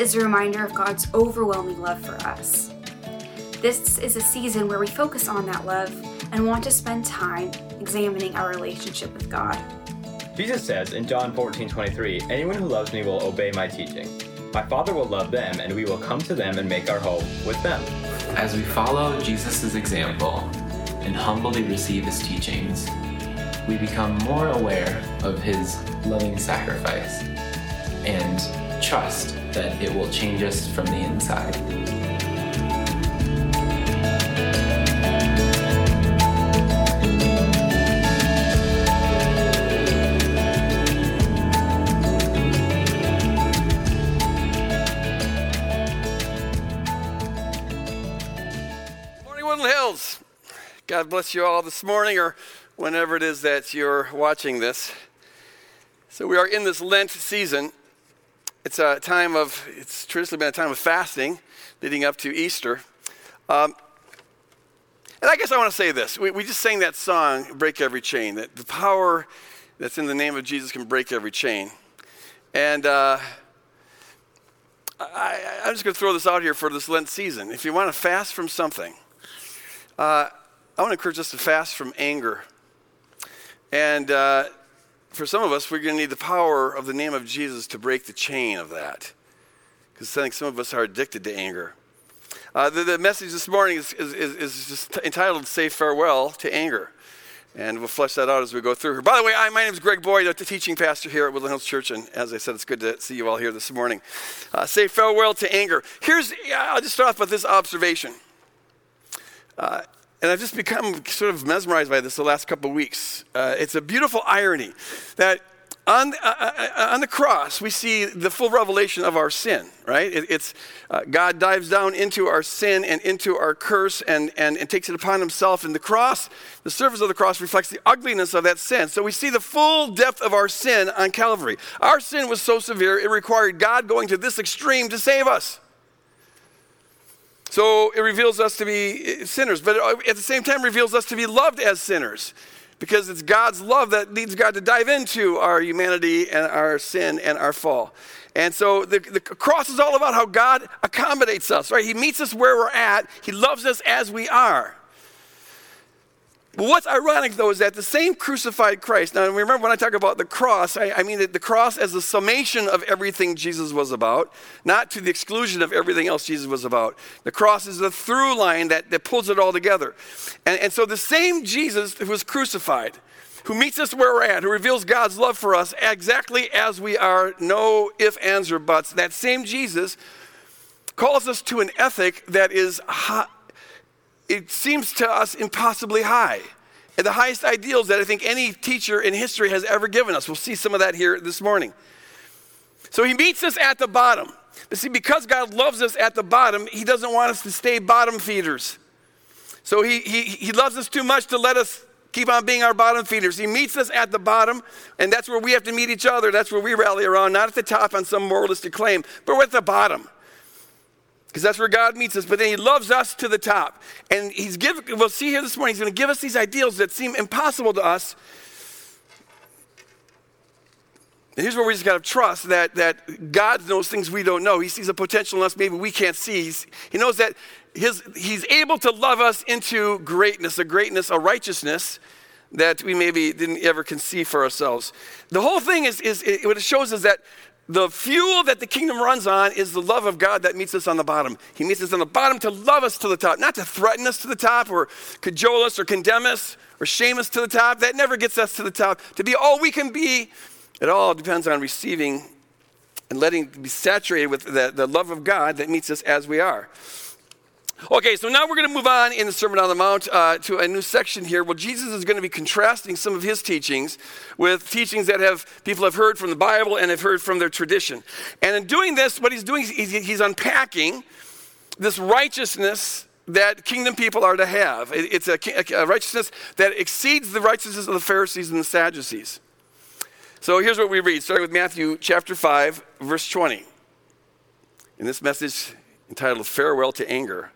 is a reminder of God's overwhelming love for us. This is a season where we focus on that love and want to spend time examining our relationship with God. Jesus says in John 14 23, Anyone who loves me will obey my teaching. My Father will love them, and we will come to them and make our home with them. As we follow Jesus' example and humbly receive his teachings, we become more aware of his loving sacrifice and trust that it will change us from the inside. Morning, Woodland Hills. God bless you all this morning or whenever it is that you're watching this. So, we are in this Lent season. It's a time of, it's traditionally been a time of fasting leading up to Easter. Um, and I guess I want to say this. We, we just sang that song, Break Every Chain, that the power that's in the name of Jesus can break every chain. And uh, I, I'm just going to throw this out here for this Lent season. If you want to fast from something, uh, I want to encourage us to fast from anger. And uh, for some of us, we're going to need the power of the name of Jesus to break the chain of that. Because I think some of us are addicted to anger. Uh, the, the, message this morning is, is, is, is just entitled Say Farewell to Anger. And we'll flesh that out as we go through here. By the way, I, my name is Greg Boyd, the teaching pastor here at Woodland Hills Church. And as I said, it's good to see you all here this morning. Uh, say farewell to anger. Here's, I'll just start off with this observation. Uh, and I've just become sort of mesmerized by this the last couple of weeks. Uh, it's a beautiful irony that on, uh, uh, on the cross, we see the full revelation of our sin, right? It, it's uh, God dives down into our sin and into our curse and, and, and takes it upon himself. And the cross, the surface of the cross reflects the ugliness of that sin. So we see the full depth of our sin on Calvary. Our sin was so severe, it required God going to this extreme to save us. So it reveals us to be eh, sinners, but uh, at the same time reveals us to be loved as sinners because it's God's love that leads God to dive into our humanity and our sin and our fall. And so the, the cross is all about how God accommodates us, right? He meets us where we're at, He loves us as we are. But what's ironic, though, is that the same crucified Christ, now remember when I talk about the cross, I, I mean the cross as the summation of everything Jesus was about, not to the exclusion of everything else Jesus was about. The cross is the through line that, that pulls it all together. And, and so the same Jesus who was crucified, who meets us where we're at, who reveals God's love for us exactly as we are, no ifs, ands, or buts, that same Jesus calls us to an ethic that is it seems to us impossibly high. And the highest ideals that I think any teacher in history has ever given us. We'll see some of that here this morning. So he meets us at the bottom. But see, because God loves us at the bottom, he doesn't want us to stay bottom feeders. So he, he, he loves us too much to let us keep on being our bottom feeders. He meets us at the bottom, and that's where we have to meet each other. That's where we rally around, not at the top on some moralistic claim, but we're at the bottom because that's where God meets us. But then He loves us to the top. And He's give, we'll see here this morning, He's going to give us these ideals that seem impossible to us. And here's where we just got to trust that, that God knows things we don't know. He sees a potential in us maybe we can't see. He's, he knows that his, He's able to love us into greatness, a greatness, a righteousness that we maybe didn't ever conceive for ourselves. The whole thing is, is it, what it shows is that the fuel that the kingdom runs on is the love of God that meets us on the bottom. He meets us on the bottom to love us to the top, not to threaten us to the top or cajole us or condemn us or shame us to the top. That never gets us to the top. To be all we can be, it all depends on receiving and letting be saturated with the, the love of God that meets us as we are. Okay, so now we're going to move on in the Sermon on the Mount uh, to a new section here. Well, Jesus is going to be contrasting some of his teachings with teachings that have people have heard from the Bible and have heard from their tradition. And in doing this, what he's doing is he's unpacking this righteousness that kingdom people are to have. It's a, a righteousness that exceeds the righteousness of the Pharisees and the Sadducees. So here's what we read, starting with Matthew chapter 5, verse 20. In this message entitled Farewell to Anger.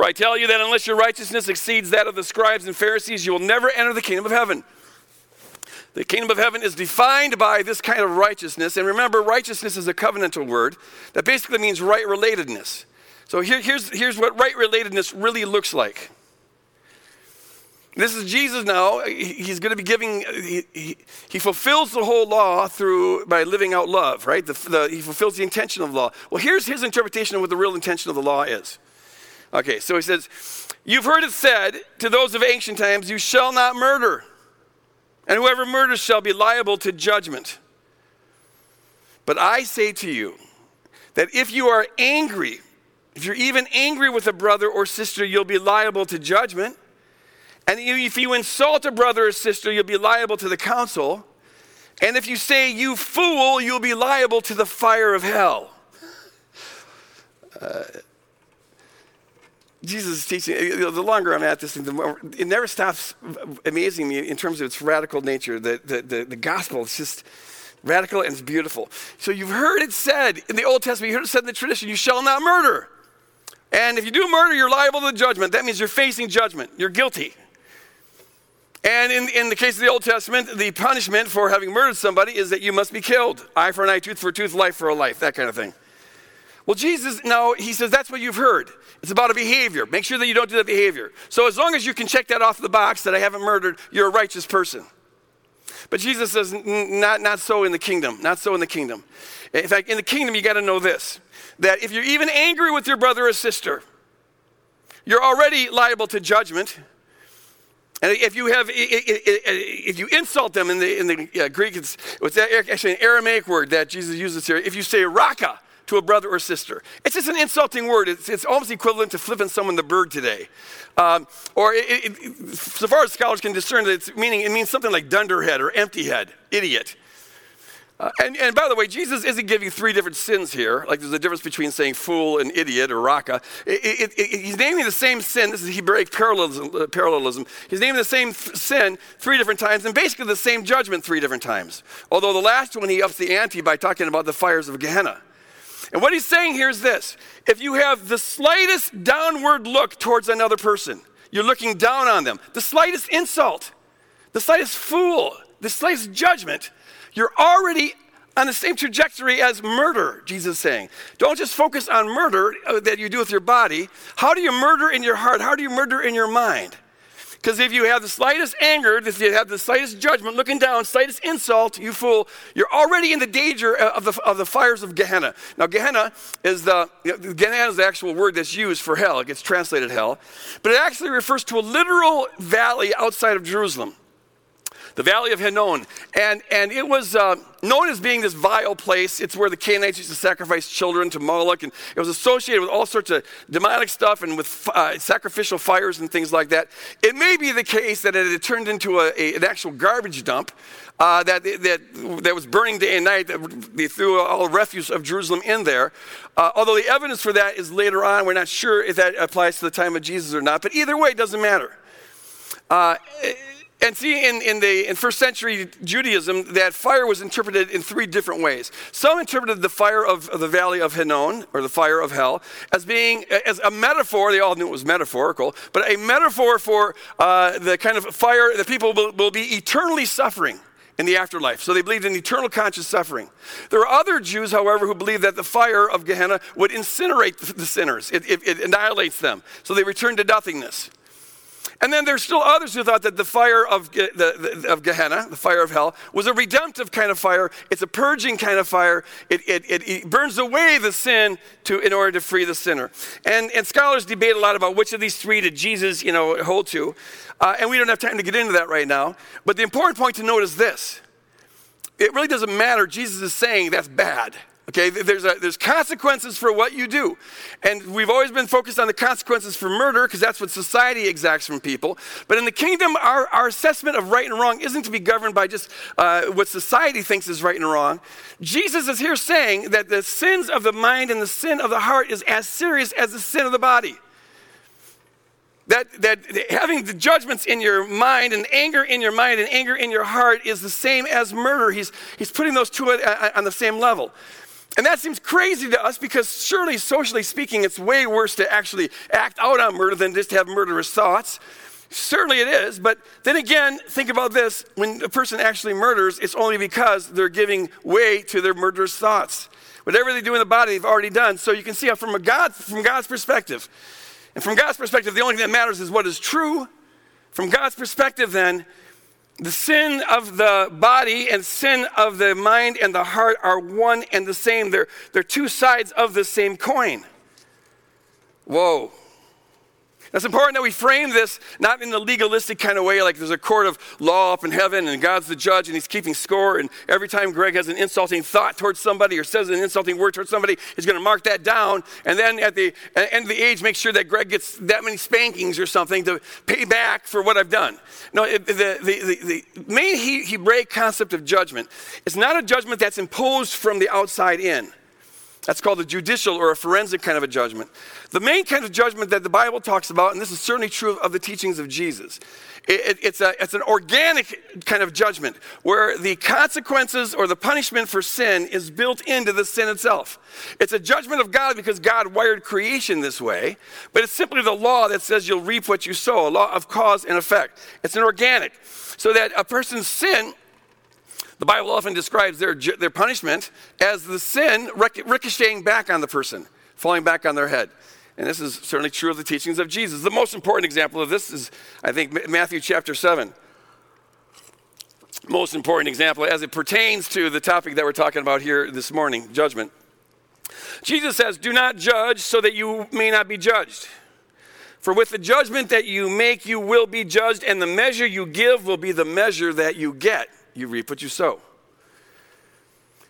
For I tell you that unless your righteousness exceeds that of the scribes and Pharisees, you will never enter the kingdom of heaven. The kingdom of heaven is defined by this kind of righteousness. And remember, righteousness is a covenantal word that basically means right relatedness. So here, here's, here's what right relatedness really looks like. This is Jesus now. He's going to be giving, he, he, he, fulfills the whole law through, by living out love, right? The, the, he fulfills the intention of the law. Well, here's his interpretation of what the real intention of the law is. Okay, so he says, You've heard it said to those of ancient times, You shall not murder, and whoever murders shall be liable to judgment. But I say to you that if you are angry, if you're even angry with a brother or sister, you'll be liable to judgment. And if you insult a brother or sister, you'll be liable to the council. And if you say, you fool, you'll be liable to the fire of hell. Uh, Jesus is teaching, the longer I'm at this thing, the more, it never stops amazing me in terms of its radical nature. The, the, the, the gospel is just radical and it's beautiful. So you've heard it said in the Old Testament, you heard it said in the tradition, you shall not murder. And if you do murder, you're liable to judgment. That means you're facing judgment. You're guilty. And in, in the case of the Old Testament, the punishment for having murdered somebody is that you must be killed. Eye for an eye, tooth for a tooth, life for a life, that kind of thing. Well, Jesus, no, he says that's what you've heard. It's about a behavior. Make sure that you don't do that behavior. So, as long as you can check that off the box that I haven't murdered, you're a righteous person. But Jesus says, not, not so in the kingdom. Not so in the kingdom. In fact, in the kingdom, you got to know this that if you're even angry with your brother or sister, you're already liable to judgment and if you have, if you insult them in the, in the uh, Greek, it's, it's actually an Aramaic word that Jesus uses here. If you say raka to a brother or sister, it's just an insulting word. It's, it's almost equivalent to flipping someone the bird today. Um, or it, it, so far as scholars can discern, its meaning, it means something like dunderhead or empty head, idiot. Uh, and, and, by the way, Jesus isn't giving three different sins here. Like there's a difference between saying fool and idiot or raka. It, it, it, he's naming the same sin. This is Hebraic parallelism, uh, parallelism. He's naming the same f- sin three different times and basically the same judgment three different times. Although the last one he ups the ante by talking about the fires of Gehenna. And what he's saying here is this if you have the slightest downward look towards another person, you're looking down on them, the slightest insult, the slightest fool, the slightest judgment, you're already on the same trajectory as murder, Jesus is saying. Don't just focus on murder uh, that you do with your body. How do you murder in your heart? How do you murder in your mind? Because if you have the slightest anger, if you have the slightest judgment, looking down, slightest insult, you fool, you're already in the danger uh, of the, of the fires of Gehenna. Now, Gehenna is the, Gehenna is the actual word that's used for hell. It gets translated hell. But it actually refers to a literal valley outside of Jerusalem the Valley of Hinnom. And, and it was uh, known as being this vile place. It's where the Canaanites used to sacrifice children to Moloch. And it was associated with all sorts of demonic stuff and with uh, sacrificial fires and things like that. It may be the case that it had turned into a, a, an actual garbage dump. Uh, that, that, that was burning day and night. They threw all the refuse of Jerusalem in there. Uh, although the evidence for that is later on. We're not sure if that applies to the time of Jesus or not. But either way, it doesn't matter. Uh, and see, in, in, the, in first century Judaism, that fire was interpreted in three different ways. Some interpreted the fire of, of, the valley of Hinnom, or the fire of hell, as being as a metaphor. They all knew it was metaphorical, but a metaphor for uh, the kind of fire that people will, will be eternally suffering in the afterlife. So they believed in eternal conscious suffering. There are other Jews, however, who believe that the fire of Gehenna would incinerate the sinners, it, it, it annihilates them. So they return to nothingness. And then there's still others who thought that the fire of, the, the, of Gehenna, the fire of hell, was a redemptive kind of fire. It's a purging kind of fire. It, it, it, it burns away the sin to, in order to free the sinner. And, and scholars debate a lot about which of these three did Jesus you know, hold to. Uh, and we don't have time to get into that right now. But the important point to note is this it really doesn't matter. Jesus is saying that's bad. Okay, there's, a, there's consequences for what you do. And we've always been focused on the consequences for murder because that's what society exacts from people. But in the kingdom, our, our assessment of right and wrong isn't to be governed by just uh, what society thinks is right and wrong. Jesus is here saying that the sins of the mind and the sin of the heart is as serious as the sin of the body. That, that having the judgments in your mind and anger in your mind and anger in your heart is the same as murder. He's, he's putting those two on the same level. And that seems crazy to us because surely, socially speaking, it's way worse to actually act out on murder than just to have murderous thoughts. Certainly it is, but then again, think about this. When a person actually murders, it's only because they're giving way to their murderous thoughts. Whatever they do in the body, they've already done. So you can see how from, a God, from God's perspective, and from God's perspective, the only thing that matters is what is true. From God's perspective, then, the sin of the body and sin of the mind and the heart are one and the same. They're, they're two sides of the same coin. Whoa. It's important that we frame this not in the legalistic kind of way, like there's a court of law up in heaven and God's the judge and he's keeping score. And every time Greg has an insulting thought towards somebody or says an insulting word towards somebody, he's going to mark that down. And then at the end of the age, make sure that Greg gets that many spankings or something to pay back for what I've done. No, the, the, the, the main Hebraic concept of judgment is not a judgment that's imposed from the outside in. That's called a judicial or a forensic kind of a judgment. The main kind of judgment that the Bible talks about, and this is certainly true of the teachings of Jesus, it, it, it's, a, it's an organic kind of judgment where the consequences or the punishment for sin is built into the sin itself. It's a judgment of God because God wired creation this way, but it's simply the law that says you'll reap what you sow, a law of cause and effect. It's an organic. So that a person's sin the Bible often describes their, their punishment as the sin ricocheting back on the person, falling back on their head. And this is certainly true of the teachings of Jesus. The most important example of this is, I think, Matthew chapter 7. Most important example as it pertains to the topic that we're talking about here this morning judgment. Jesus says, Do not judge so that you may not be judged. For with the judgment that you make, you will be judged, and the measure you give will be the measure that you get you reap what you sow.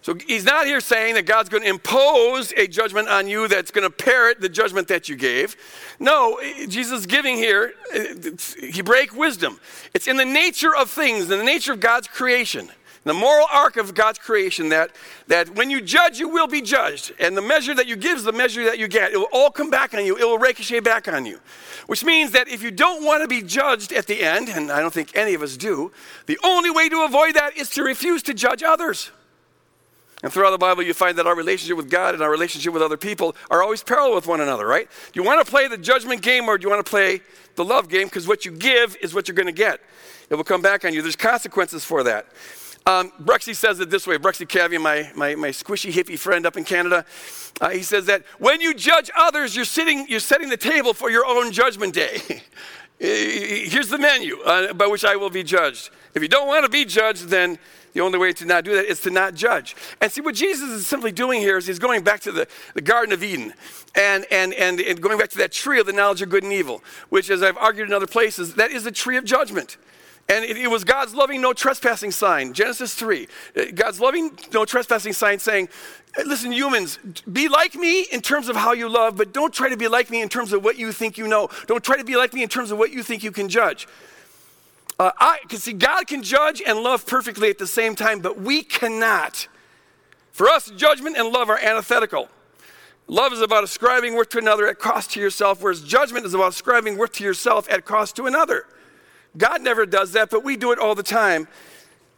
So he's not here saying that God's going to impose a judgment on you that's going to parrot the judgment that you gave. No, Jesus is giving here Hebraic wisdom. It's in the nature of things, in the nature of God's creation, the moral arc of God's creation that, that when you judge, you will be judged. And the measure that you give is the measure that you get. It will all come back on you, it will ricochet back on you. Which means that if you don't want to be judged at the end, and I don't think any of us do, the only way to avoid that is to refuse to judge others. And throughout the Bible, you find that our relationship with God and our relationship with other people are always parallel with one another, right? Do you want to play the judgment game or do you want to play the love game? Because what you give is what you're going to get. It will come back on you. There's consequences for that. Um, Bruxy says it this way Bruxy Cavey, my, my, my squishy hippie friend up in Canada, uh, he says that when you judge others, you're, sitting, you're setting the table for your own judgment day. Here's the menu uh, by which I will be judged. If you don't want to be judged, then the only way to not do that is to not judge. And see, what Jesus is simply doing here is he's going back to the, the Garden of Eden and, and, and, and going back to that tree of the knowledge of good and evil, which, as I've argued in other places, that is the tree of judgment. And it, it, was God's loving no trespassing sign, Genesis 3. Uh, God's loving no trespassing sign saying, listen, humans, be like me in terms of how you love, but don't try to be like me in terms of what you think you know. Don't try to be like me in terms of what you think you can judge. Uh, I can see God can judge and love perfectly at the same time, but we cannot. For us, judgment and love are antithetical. Love is about ascribing worth to another at cost to yourself, whereas judgment is about ascribing worth to yourself at cost to another. God never does that, but we do it all the time.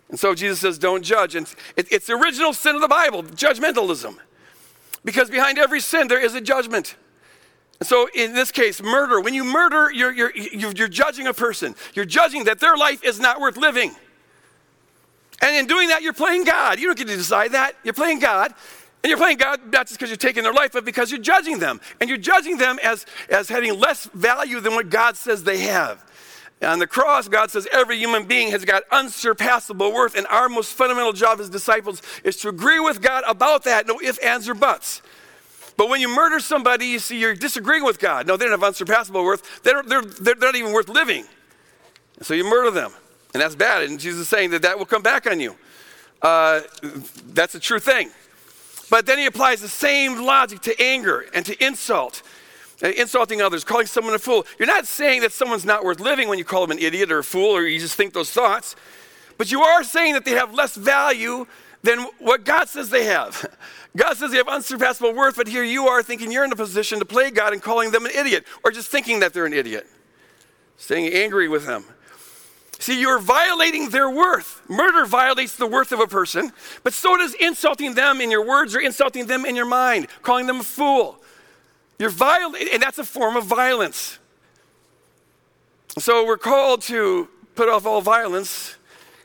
And so Jesus says, don't judge. And it's the original sin of the Bible, judgmentalism. Because behind every sin, there is a judgment. And so in this case, murder, when you murder, you're, you're, you're judging a person. You're judging that their life is not worth living. And in doing that, you're playing God. You don't get to decide that. You're playing God. And you're playing God not just because you're taking their life, but because you're judging them. And you're judging them as, as having less value than what God says they have. On the cross, God says every human being has got unsurpassable worth, and our most fundamental job as disciples is to agree with God about that, no ifs, ands, or buts. But when you murder somebody, you see you're disagreeing with God. No, they don't have unsurpassable worth. They're, they're, they're not even worth living. And so you murder them. And that's bad. And Jesus is saying that that will come back on you. Uh, that's a true thing. But then he applies the same logic to anger and to insult insulting others, calling someone a fool. You're not saying that someone's not worth living when you call them an idiot or a fool or you just think those thoughts, but you are saying that they have less value than what God says they have. God says they have unsurpassable worth, but here you are thinking you're in a position to play God and calling them an idiot or just thinking that they're an idiot, staying angry with them. See, you're violating their worth. Murder violates the worth of a person, but so does insulting them in your words or insulting them in your mind, calling them a fool. You're violating, and that's a form of violence. So we're called to put off all violence,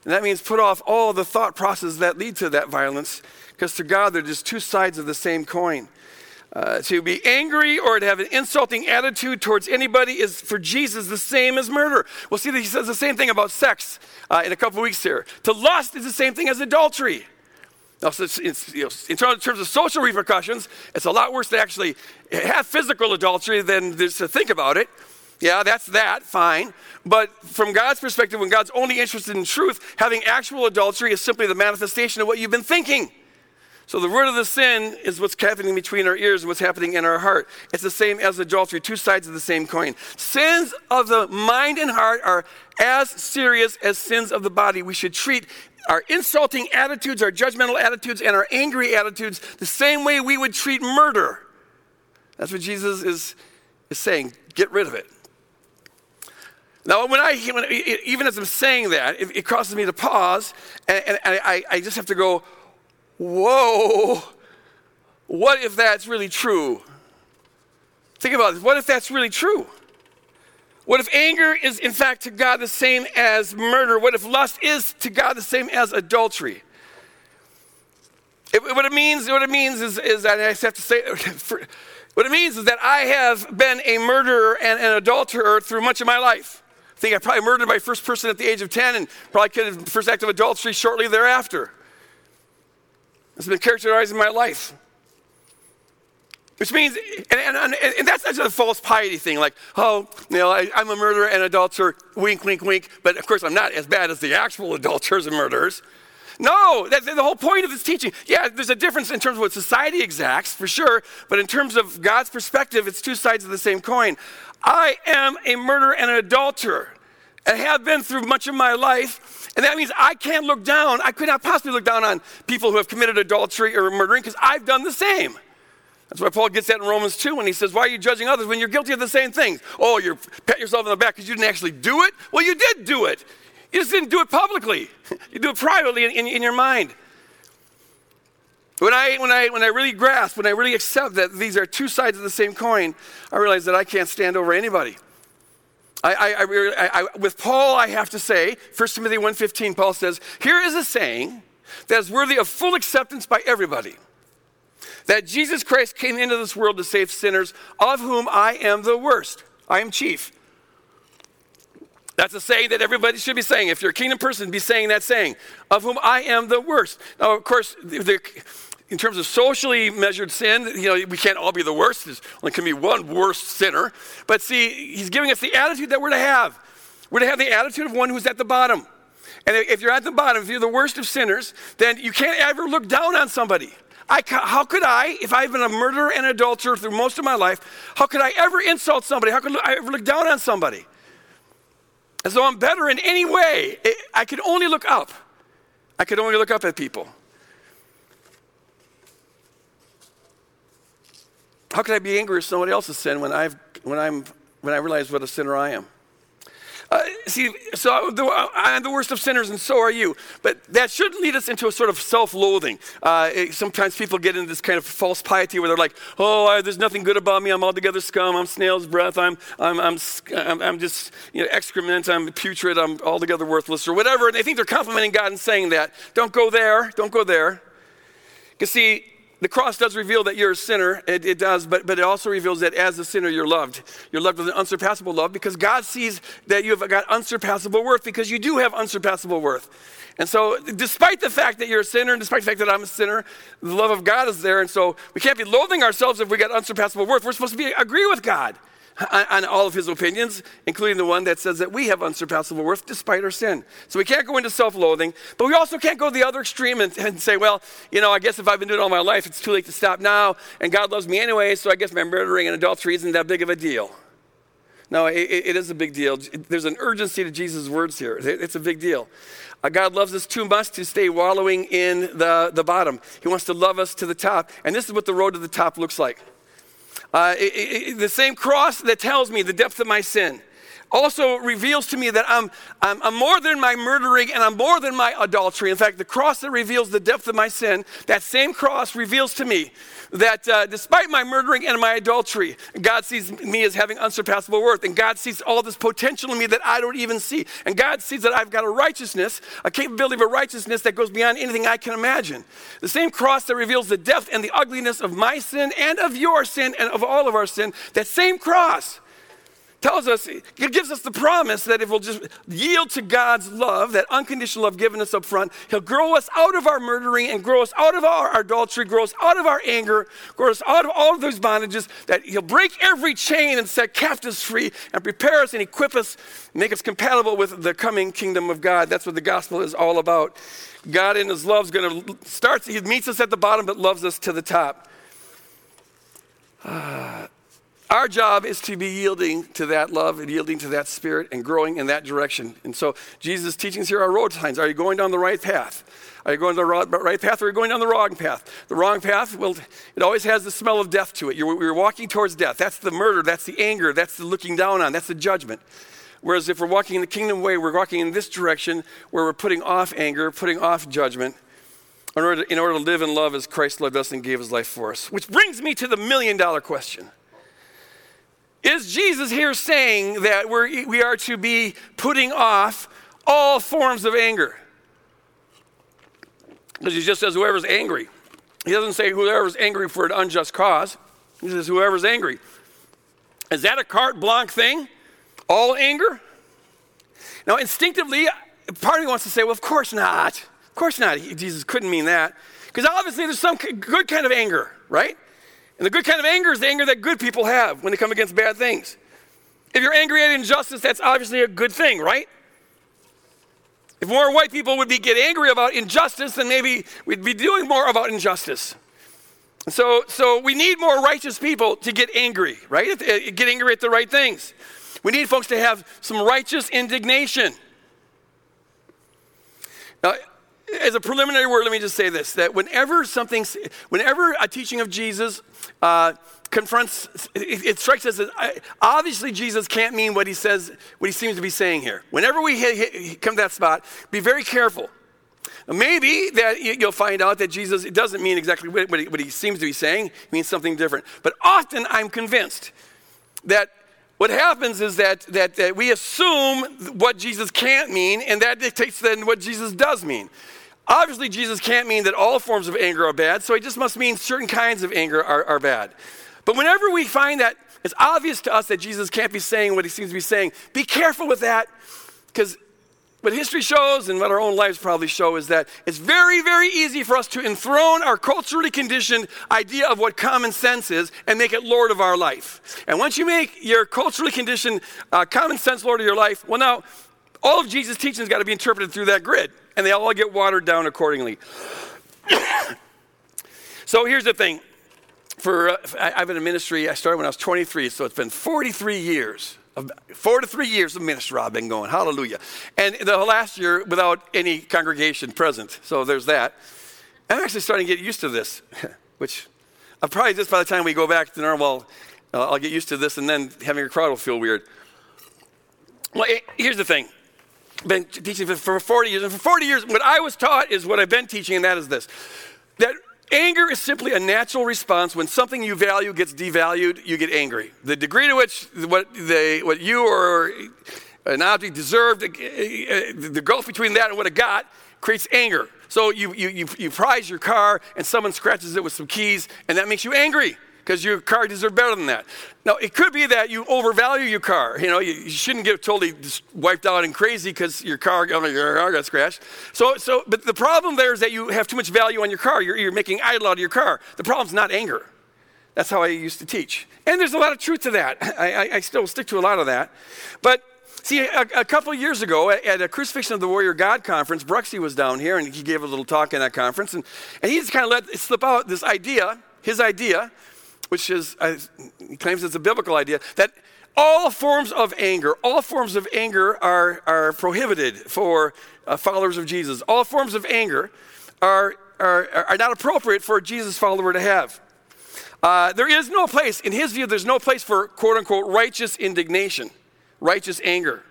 and that means put off all the thought processes that lead to that violence, because to God, they're just two sides of the same coin. Uh, to be angry or to have an insulting attitude towards anybody is for Jesus the same as murder. We'll see that he says the same thing about sex uh, in a couple weeks here. To lust is the same thing as adultery. Now, in terms of social repercussions, it's a lot worse to actually have physical adultery than just to think about it. Yeah, that's that, fine. But from God's perspective, when God's only interested in truth, having actual adultery is simply the manifestation of what you've been thinking. So the root of the sin is what's happening between our ears and what's happening in our heart. It's the same as adultery, two sides of the same coin. Sins of the mind and heart are as serious as sins of the body. We should treat our insulting attitudes, our judgmental attitudes, and our angry attitudes the same way we would treat murder. That's what Jesus is, is saying. Get rid of it. Now, when I, when, even as I'm saying that, it, it causes me to pause, and, and I, I just have to go, whoa, what if that's really true? Think about this. What if that's really true? What if anger is, in fact, to God the same as murder? What if lust is to God the same as adultery? It, what it means, what it means is, is I have to say, for, what it means is that I have been a murderer and an adulterer through much of my life. I think I probably murdered my first person at the age of 10 and probably committed the first act of adultery shortly thereafter. It's been characterizing my life. Which means, and, and, and, that's not just a false piety thing, like, oh, you know, I, am a murderer and adulterer, wink, wink, wink, but of course I'm not as bad as the actual adulterers and murderers. No, the whole point of this teaching. Yeah, there's a difference in terms of what society exacts, for sure, but in terms of God's perspective, it's two sides of the same coin. I am a murderer and an adulterer, and have been through much of my life, and that means I can't look down, I could not possibly look down on people who have committed adultery or murdering because I've done the same. That's why Paul gets that in Romans 2 when he says, Why are you judging others when you're guilty of the same things? Oh, you pat yourself on the back because you didn't actually do it? Well, you did do it. You just didn't do it publicly, you do it privately in, in, in your mind. When I, when, I, when I really grasp, when I really accept that these are two sides of the same coin, I realize that I can't stand over anybody. I, I, I, with Paul, I have to say, 1 Timothy 1.15, Paul says, here is a saying that is worthy of full acceptance by everybody. That Jesus Christ came into this world to save sinners, of whom I am the worst. I am chief. That's a saying that everybody should be saying. If you're a kingdom person, be saying that saying, of whom I am the worst. Now, of course, the, in terms of socially measured sin, you know, we can't all be the worst. There's only can be one worst sinner. But see, he's giving us the attitude that we're to have. We're to have the attitude of one who's at the bottom. And if you're at the bottom, if you're the worst of sinners, then you can't ever look down on somebody. I, how could I, if I've been a murderer and adulterer through most of my life, how could I ever insult somebody? How could I ever look down on somebody? As though I'm better in any way. I could only look up. I could only look up at people. How could I be angry with somebody else's sin when, I've, when, I'm, when I realize what a sinner I am? Uh, see, so I'm the worst of sinners, and so are you. But that should lead us into a sort of self loathing. Uh, sometimes people get into this kind of false piety where they're like, oh, I, there's nothing good about me. I'm altogether scum. I'm snail's breath. I'm, I'm, I'm, I'm, I'm just you know, excrement. I'm putrid. I'm altogether worthless, or whatever. And they think they're complimenting God and saying that. Don't go there. Don't go there. Because, see, the cross does reveal that you're a sinner. It, it, does, but, but it also reveals that as a sinner, you're loved. You're loved with an unsurpassable love because God sees that you have got unsurpassable worth because you do have unsurpassable worth. And so, despite the fact that you're a sinner, and despite the fact that I'm a sinner, the love of God is there. And so, we can't be loathing ourselves if we got unsurpassable worth. We're supposed to be agree with God on, all of his opinions, including the one that says that we have unsurpassable worth despite our sin. So we can't go into self loathing, but we also can't go the other extreme and, and, say, well, you know, I guess if I've been doing it all my life, it's too late to stop now, and God loves me anyway, so I guess my murdering and adultery isn't that big of a deal. No, it, it is a big deal. There's an urgency to Jesus' words here. It's a big deal. Uh, God loves us too much to stay wallowing in the, the bottom. He wants to love us to the top. And this is what the road to the top looks like. Uh, it, it, the same cross that tells me the depth of my sin. Also reveals to me that I'm, I'm, I'm, more than my murdering and I'm more than my adultery. In fact, the cross that reveals the depth of my sin, that same cross reveals to me that uh, despite my murdering and my adultery, God sees me as having unsurpassable worth. And God sees all this potential in me that I don't even see. And God sees that I've got a righteousness, a capability of a righteousness that goes beyond anything I can imagine. The same cross that reveals the depth and the ugliness of my sin and of your sin and of all of our sin, that same cross tells us, it gives us the promise that if we'll just yield to God's love, that unconditional love given us up front, He'll grow us out of our murdering and grow us out of our adultery, grow us out of our anger, grow us out of all of those bondages, that He'll break every chain and set captives free and prepare us and equip us, make us compatible with the coming kingdom of God. That's what the gospel is all about. God in His love is going to start, He meets us at the bottom but loves us to the top. Uh, our job is to be yielding to that love and yielding to that spirit and growing in that direction. And so Jesus' teachings here are road signs. Are you going down the right path? Are you going the right path or are you going down the wrong path? The wrong path, well, it always has the smell of death to it. You're, you're walking towards death. That's the murder, that's the anger, that's the looking down on, that's the judgment. Whereas if we're walking in the kingdom way, we're walking in this direction where we're putting off anger, putting off judgment, in order, to, in order to live in love as Christ loved us and gave his life for us. Which brings me to the million dollar question is Jesus here saying that we're, we are to be putting off all forms of anger? Because he just says whoever's angry. He doesn't say whoever's angry for an unjust cause. He says whoever's angry. Is that a carte blanche thing? All anger? Now, instinctively, part of me wants to say, well, of course not. Of course not. Jesus couldn't mean that. Because obviously there's some good kind of anger, right? And the good kind of anger is the anger that good people have when they come against bad things. If you're angry at injustice, that's obviously a good thing, right? If more white people would be get angry about injustice, then maybe we'd be doing more about injustice. So, so we need more righteous people to get angry, right? Eh, get angry at the right things. We need folks to have some righteous indignation. Now, as a preliminary word, let me just say this that whenever something, whenever a teaching of Jesus uh, confronts, it, it, strikes us as obviously Jesus can't mean what he says, what he seems to be saying here. Whenever we hit, hit, come to that spot, be very careful. Maybe that you'll find out that Jesus it doesn't mean exactly what, he, what he seems to be saying, he means something different. But often I'm convinced that what happens is that, that, that, we assume what Jesus can't mean, and that dictates then what Jesus does mean. Obviously, Jesus can't mean that all forms of anger are bad, so he just must mean certain kinds of anger are, are bad. But whenever we find that it's obvious to us that Jesus can't be saying what he seems to be saying, be careful with that, because what history shows and what our own lives probably show is that it's very, very easy for us to enthrone our culturally conditioned idea of what common sense is and make it Lord of our life. And once you make your culturally conditioned uh, common sense Lord of your life, well, now all of Jesus' teachings got to be interpreted through that grid and they all get watered down accordingly. so here's the thing. For uh, I've been in ministry. I started when I was 23, so it's been 43 years. Of, four to three years of ministry I've been going. Hallelujah. And the last year without any congregation present. So there's that. I'm actually starting to get used to this, which I'll probably just by the time we go back to normal, uh, I'll get used to this, and then having a crowd will feel weird. Well, here's the thing been teaching for 40 years. And for 40 years, what I was taught is what I've been teaching, and that is this that anger is simply a natural response. When something you value gets devalued, you get angry. The degree to which what, they, what you or an object deserved, uh, the gulf between that and what it got creates anger. So you, you, you, you prize your car, and someone scratches it with some keys, and that makes you angry because your car deserves better than that. Now, it could be that you overvalue your car. You know, you, you shouldn't get totally wiped out and crazy because your car, your car got scratched. So, so, but the problem there is that you have too much value on your car. You're, you're making idol out of your car. The problem's not anger. That's how I used to teach. And there's a lot of truth to that. I, I, I still stick to a lot of that. But See, a, a couple years ago at a Crucifixion of the Warrior God conference, Bruxy was down here and he gave a little talk in that conference. And, and he just kind of let slip out this idea, his idea, which is, uh, he claims it's a biblical idea, that all forms of anger, all forms of anger are, are prohibited for uh, followers of Jesus. All forms of anger are, are, are not appropriate for a Jesus follower to have. Uh, there is no place, in his view, there's no place for quote unquote righteous indignation. righteous anger.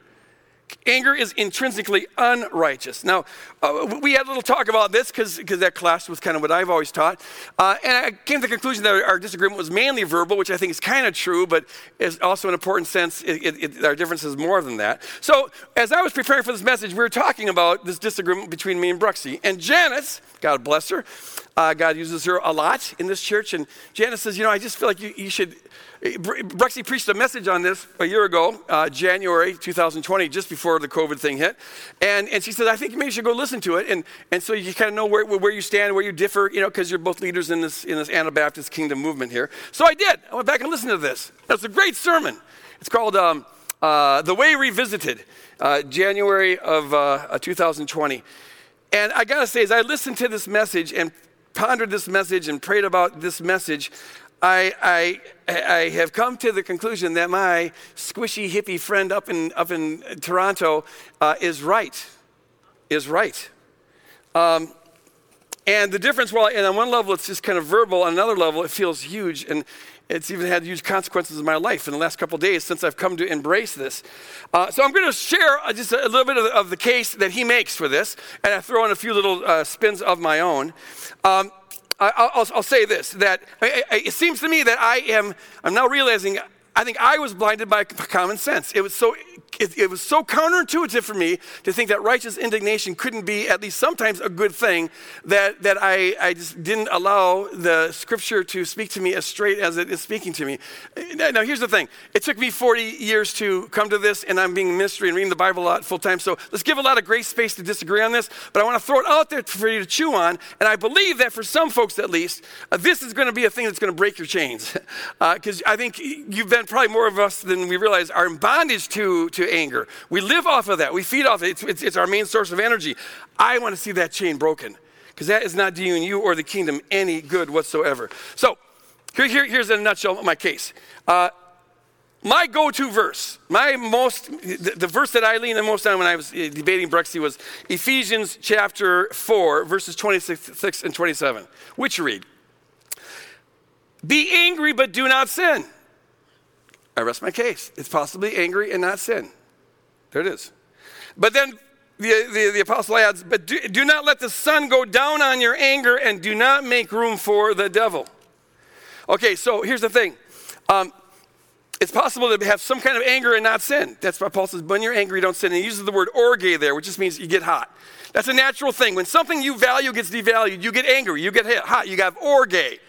Anger is intrinsically unrighteous. Now, uh, we had a little talk about this because that clashed was kind of what I've always taught. Uh, and I came to the conclusion that our disagreement was mainly verbal, which I think is kind of true, but is also an important sense. It, it, it, our difference is more than that. So, as I was preparing for this message, we were talking about this disagreement between me and Bruxy. And Janice, God bless her, uh, God uses her a lot in this church. And Janice says, You know, I just feel like you, you should Bruxy preached a message on this a year ago, uh, January 2020, just before the COVID thing hit. And, and she said, I think maybe you should go listen to it. And, and so you kind of know where, where you stand, where you differ, you know, because you're both leaders in this, in this Anabaptist kingdom movement here. So I did. I went back and listened to this. It's a great sermon. It's called um, uh, The Way Revisited, uh, January of uh, 2020. And I got to say, as I listened to this message and pondered this message and prayed about this message, I, I, I have come to the conclusion that my squishy hippie friend up in, up in Toronto uh, is right. Is right. Um, and the difference, well, and on one level it's just kind of verbal, on another level it feels huge, and it's even had huge consequences in my life in the last couple days since I've come to embrace this. Uh, so I'm going to share uh, just a little bit of the, of the, case that he makes for this, and I throw in a few little uh, spins of my own. Um, I, will say this that it seems to me that I am, I'm now realizing I think I was blinded by common sense. It was so it, it, was so counterintuitive for me to think that righteous indignation couldn't be at least sometimes a good thing that, that I, I just didn't allow the scripture to speak to me as straight as it is speaking to me. Now, here's the thing it took me 40 years to come to this, and I'm being ministry and reading the Bible a lot full time. So let's give a lot of grace space to disagree on this, but I want to throw it out there for you to chew on. And I believe that for some folks at least, uh, this is going to be a thing that's going to break your chains. Because uh, I think you've been probably more of us than we realize are in bondage to, to anger. We live off of that. We feed off it. It's, it's, it's our main source of energy. I want to see that chain broken because that is not doing you or the kingdom any good whatsoever. So, here, here, here's in a nutshell my case. Uh, my go-to verse, my most, the, the, verse that I leaned the most on when I was uh, debating Bruxy was Ephesians chapter 4, verses 26 and 27, which read, Be angry, but do not sin. I rest my case. It's possibly angry and not sin. There it is. But then the, the, the apostle adds, But do, do, not let the sun go down on your anger and do not make room for the devil. Okay, so here's the thing. Um, it's possible to have some kind of anger and not sin. That's why Paul says, when you're angry, don't sin. And he uses the word orge there, which just means you get hot. That's a natural thing. When something you value gets devalued, you get angry, you get hot, you have orge.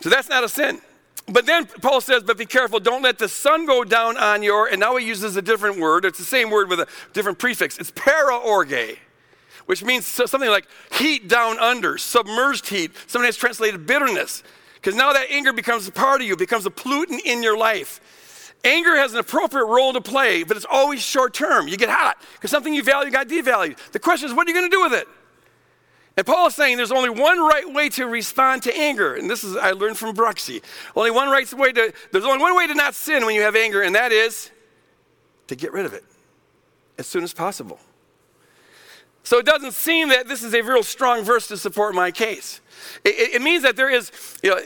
So that's not a sin. But then Paul says, but be careful, don't let the sun go down on your, and now he uses a different word. It's the same word with a different prefix. It's paraorge, which means something like heat down under, submerged heat. Has translated bitterness. Because now that anger becomes a part of you, becomes a pollutant in your life. Anger has an appropriate role to play, but it's always short term. You get hot because something you value got devalued. The question is, what are you going to do with it? And Paul is saying there's only one right way to respond to anger. And this is, I learned from Bruxy. Only one right way to, there's only one way to not sin when you have anger, and that is to get rid of it as soon as possible. So it doesn't seem that this is a real strong verse to support my case. It, it, means that there is, you know,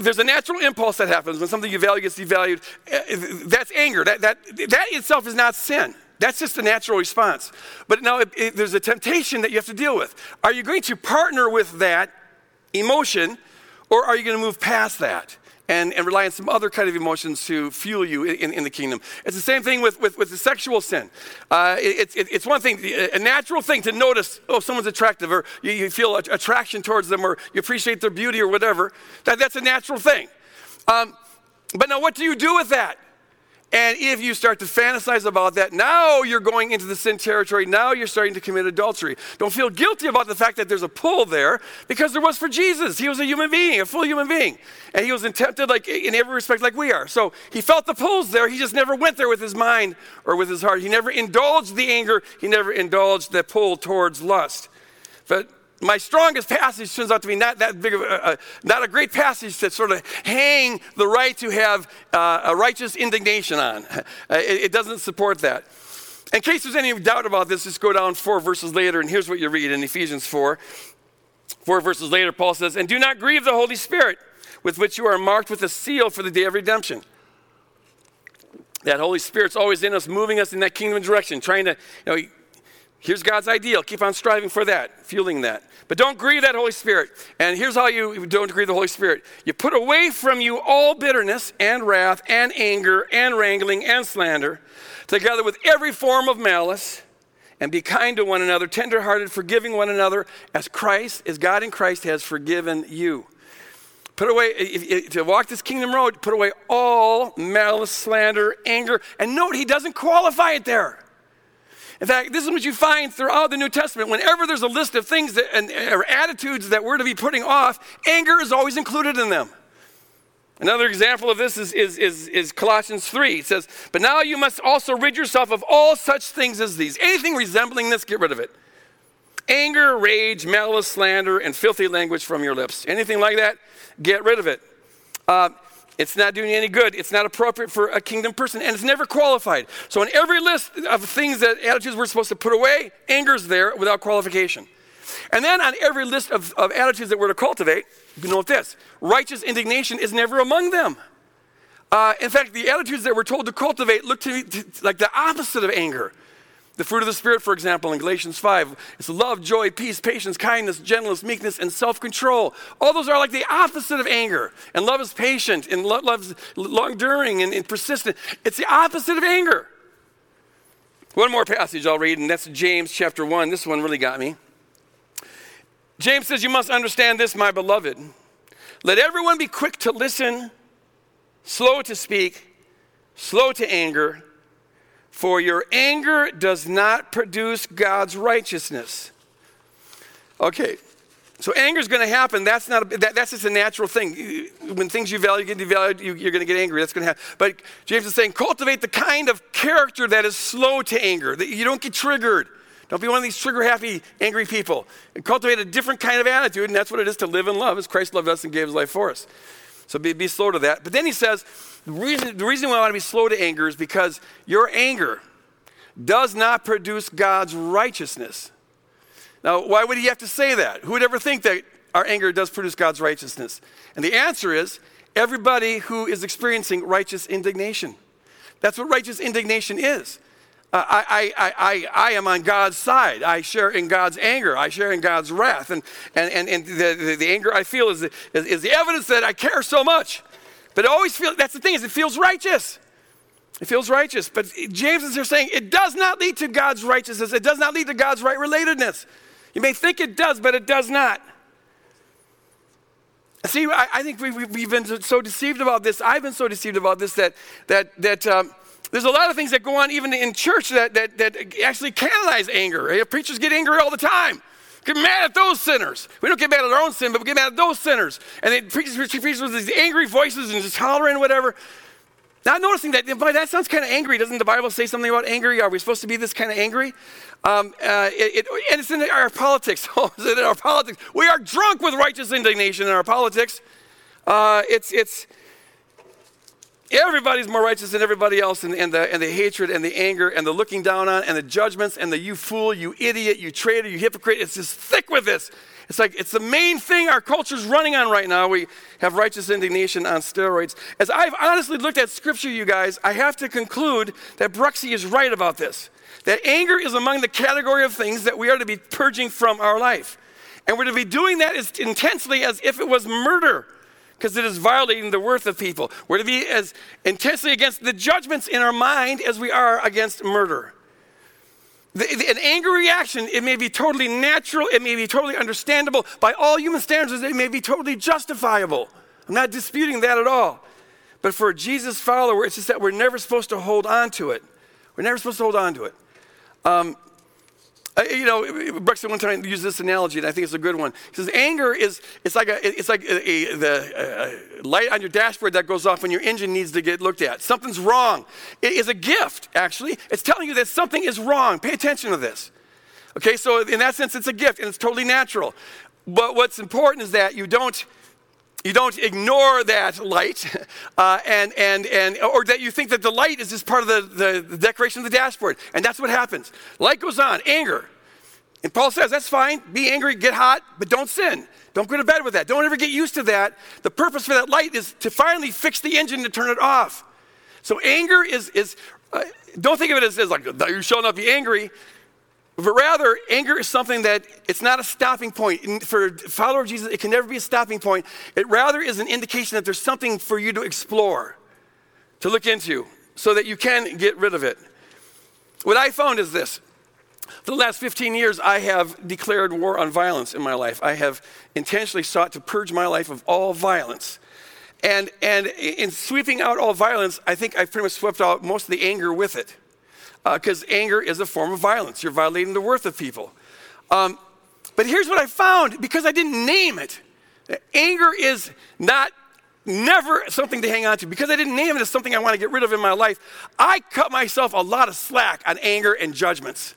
there's a natural impulse that happens when something you value gets devalued. Uh, that's anger. That, that, that itself is not sin. That's just a natural response. But now it, it, there's a temptation that you have to deal with. Are you going to partner with that emotion, or are you going to move past that? And, and, rely on some other kind of emotions to fuel you in, in the kingdom. It's the same thing with, with, with the sexual sin. Uh, it, it, it's one thing, a natural thing to notice, oh, someone's attractive, or you, you feel attraction towards them, or you appreciate their beauty, or whatever. That, that's a natural thing. Um, but now, what do you do with that? And if you start to fantasize about that, now you're going into the sin territory. Now you're starting to commit adultery. Don't feel guilty about the fact that there's a pull there because there was for Jesus. He was a human being, a full human being. And he was tempted like in every respect like we are. So he felt the pulls there. He just never went there with his mind or with his heart. He never indulged the anger. He never indulged the pull towards lust. But my strongest passage turns out to be not that big of a, not a great passage to sort of hang the right to have uh, a righteous indignation on. Uh, it, it, doesn't support that. In case there's any doubt about this, just go down four verses later, and here's what you read in Ephesians 4. Four verses later, Paul says, And do not grieve the Holy Spirit, with which you are marked with a seal for the day of redemption. That Holy Spirit's always in us, moving us in that kingdom direction, trying to, you know, here's God's ideal. Keep on striving for that, fueling that. But don't grieve that Holy Spirit. And here's how you don't grieve the Holy Spirit you put away from you all bitterness and wrath and anger and wrangling and slander, together with every form of malice. And be kind to one another, tenderhearted, forgiving one another, as Christ, as God in Christ has forgiven you. Put away, if, if, to walk this kingdom road, put away all malice, slander, anger. And note, he doesn't qualify it there. In fact, this is what you find throughout the New Testament. Whenever there's a list of things that, and, or attitudes that we're to be putting off, anger is always included in them. Another example of this is, is, is, is, Colossians 3. It says, But now you must also rid yourself of all such things as these. Anything resembling this, get rid of it. Anger, rage, malice, slander, and filthy language from your lips. Anything like that, get rid of it. Uh, it's not doing any good. It's not appropriate for a kingdom person, and it's never qualified. So, in every list of things that attitudes we're supposed to put away, anger's there without qualification. And then on every list of, of attitudes that we're to cultivate, you note this righteous indignation is never among them. Uh, in fact, the attitudes that we're told to cultivate look to me like the opposite of anger. The fruit of the Spirit, for example, in Galatians 5, is love, joy, peace, patience, kindness, gentleness, meekness, and self control. All those are like the opposite of anger. And love is patient, and love, love's long enduring and, and persistent. It's the opposite of anger. One more passage I'll read, and that's James chapter 1. This one really got me. James says, You must understand this, my beloved. Let everyone be quick to listen, slow to speak, slow to anger for your anger does not produce God's righteousness. Okay, so anger is going to happen. That's not a, that, that's just a natural thing. When things you value get devalued, you, you're going to get angry. That's going to happen. But James is saying, cultivate the kind of character that is slow to anger. That you don't get triggered. Don't be one of these trigger happy, angry people. And cultivate a different kind of attitude, and that's what it is to live in love, as Christ loved us and gave his life for us. So be, be slow to that. But then he says, the reason, the reason why I want to be slow to anger is because your anger does not produce God's righteousness. Now, why would he have to say that? Who would ever think that our anger does produce God's righteousness? And the answer is everybody who is experiencing righteous indignation. That's what righteous indignation is. I, I, I, I am on God's side. I share in God's anger. I share in God's wrath. And, and, and, and the, the, the anger I feel is, is, is the evidence that I care so much. But I always feel, that's the thing, is it feels righteous. It feels righteous. But James is here saying it does not lead to God's righteousness. It does not lead to God's right relatedness. You may think it does, but it does not. See, I, I think we, have been so deceived about this. I've been so deceived about this that, that, that um, there's a lot of things that go on even in church that, that, that actually canonize anger. Preachers get angry all the time. Get mad at those sinners. We don't get mad at our own sin, but we get mad at those sinners. And they preach, preach, preach with these angry voices and just hollering whatever. Not noticing that, boy, that sounds kind of angry. Doesn't the Bible say something about angry? Are we supposed to be this kind of angry? Um, uh, it, it, and it's in our politics. Oh, in our politics. We are drunk with righteous indignation in our politics. Uh, it's, it's, everybody's more righteous than everybody else, and, and, the, and the hatred and the anger and the looking down on and the judgments and the you fool, you idiot, you traitor, you hypocrite. It's just thick with this. It's like it's the main thing our culture's running on right now. We have righteous indignation on steroids. As I've honestly looked at scripture, you guys, I have to conclude that Bruxy is right about this. That anger is among the category of things that we are to be purging from our life. And we're to be doing that as intensely as if it was murder because it is violating the worth of people. We're to be as intensely against the judgments in our mind as we are against murder. The, the, an angry reaction, it may be totally natural, it may be totally understandable. By all human standards, it may be totally justifiable. I'm not disputing that at all. But for a Jesus follower, it's just that we're never supposed to hold on to it. We're never supposed to hold on to it. Um, Uh, you know, Bruxy one time used this analogy, and I think it's a good one. He says, anger is it's like a it's like a, a, the a light on your dashboard that goes off when your engine needs to get looked at. Something's wrong. It is a gift, actually. It's telling you that something is wrong. Pay attention to this. Okay, so in that sense, it's a gift, and it's totally natural. But what's important is that you don't you don't ignore that light uh, and, and, and, or that you think that the light is just part of the, the, the decoration of the dashboard. And that's what happens. Light goes on, anger. And Paul says, that's fine. Be angry, get hot, but don't sin. Don't go to bed with that. Don't ever get used to that. The purpose for that light is to finally fix the engine to turn it off. So anger is, is uh, don't think of it as, as like, you shall not be angry. But rather, anger is something that it's not a stopping point. For a follower of Jesus, it can never be a stopping point. It rather is an indication that there's something for you to explore, to look into, so that you can get rid of it. What I found is this. For the last 15 years, I have declared war on violence in my life. I have intentionally sought to purge my life of all violence. And, and in sweeping out all violence, I think I've pretty much swept out most of the anger with it because uh, anger is a form of violence. You're violating the worth of people. Um, but here's what I found because I didn't name it anger is not never something to hang on to. Because I didn't name it as something I want to get rid of in my life, I cut myself a lot of slack on anger and judgments,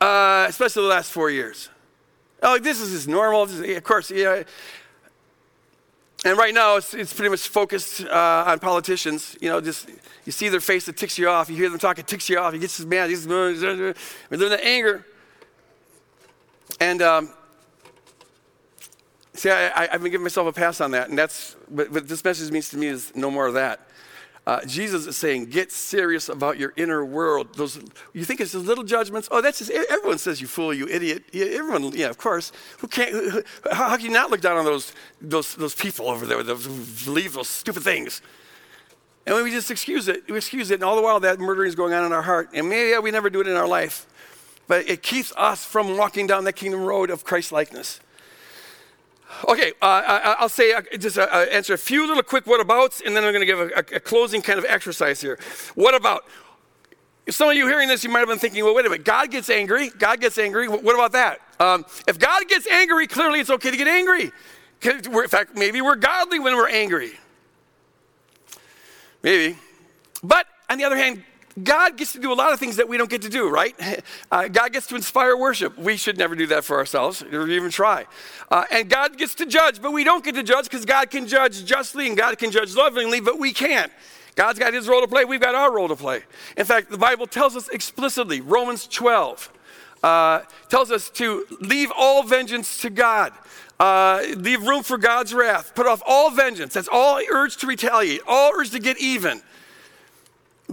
uh, especially the last four years. Oh, this is just normal. This is, of course, yeah. And right now, it's, it's pretty much focused uh, on politicians. You know, just you see their face, it ticks you off. You hear them talk, it ticks you off. He gets mad. He's living in anger. And um, see, I, have been giving myself a pass on that. And that's what, what this message means to me is no more of that. Uh, Jesus is saying, get serious about your inner world. Those you think it's those little judgments. Oh, that's just everyone says you fool, you idiot. Yeah, everyone, yeah, of course. Who can't? How, how, can you not look down on those those those people over there who believe those stupid things? And we just excuse it. We excuse it, and all the while that murdering is going on in our heart. And maybe yeah, we never do it in our life, but it keeps us from walking down that kingdom road of Christ likeness. Okay, uh, I, will say uh, just uh, uh, answer a few little quick what abouts, and then I'm going to give a, a, a, closing kind of exercise here. What about? Some of you hearing this, you might have been thinking, well, wait a minute, God gets angry. God gets angry. What about that? Um, if God gets angry, clearly it's okay to get angry. In fact, maybe we're godly when we're angry. Maybe. But on the other hand, God gets to do a lot of things that we don't get to do, right? Uh, God gets to inspire worship. We should never do that for ourselves or even try. Uh, and God gets to judge, but we don't get to judge because God can judge justly and God can judge lovingly, but we can't. God's got his role to play, we've got our role to play. In fact, the Bible tells us explicitly, Romans 12 uh, tells us to leave all vengeance to God. Uh, leave room for God's wrath. Put off all vengeance. That's all urge to retaliate, all urge to get even.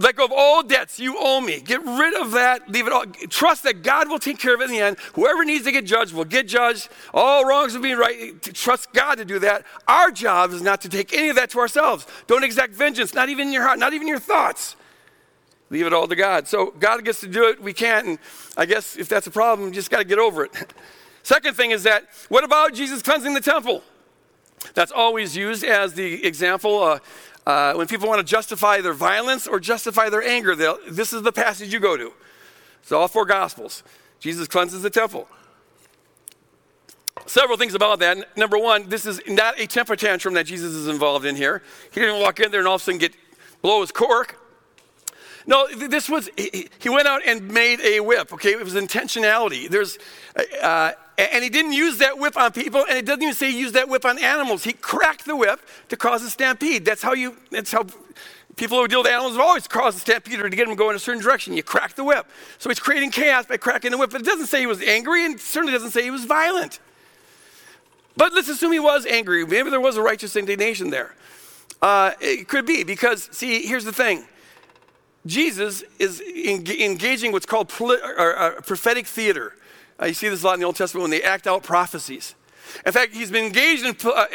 Let go of all debts you owe me. Get rid of that. Leave it all. Trust that God will take care of it in the end. Whoever needs to get judged will get judged. All wrongs will be right. Trust God to do that. Our job is not to take any of that to ourselves. Don't exact vengeance, not even in your heart, not even your thoughts. Leave it all to God. So God gets to do it. We can't. And I guess if that's a problem, you just got to get over it. Second thing is that what about Jesus cleansing the temple? That's always used as the example. Uh, uh, when people want to justify their violence or justify their anger, this is the passage you go to. It's all four Gospels. Jesus cleanses the temple. Several things about that. Number one, this is not a temper tantrum that Jesus is involved in here. He didn't walk in there and all of a sudden get blow his cork. No, this was, he went out and made a whip, okay? It was intentionality. There's, uh, and he didn't use that whip on people, and it doesn't even say he used that whip on animals. He cracked the whip to cause a stampede. That's how you, that's how people who deal with animals have always caused a stampede to get them going in a certain direction. You crack the whip. So he's creating chaos by cracking the whip. But it doesn't say he was angry, and certainly doesn't say he was violent. But let's assume he was angry. Maybe there was a righteous indignation there. Uh, it could be because, see, here's the thing Jesus is engaging what's called prophetic theater. Uh, you see this a lot in the Old Testament when they act out prophecies. In fact, he's been engaged in uh,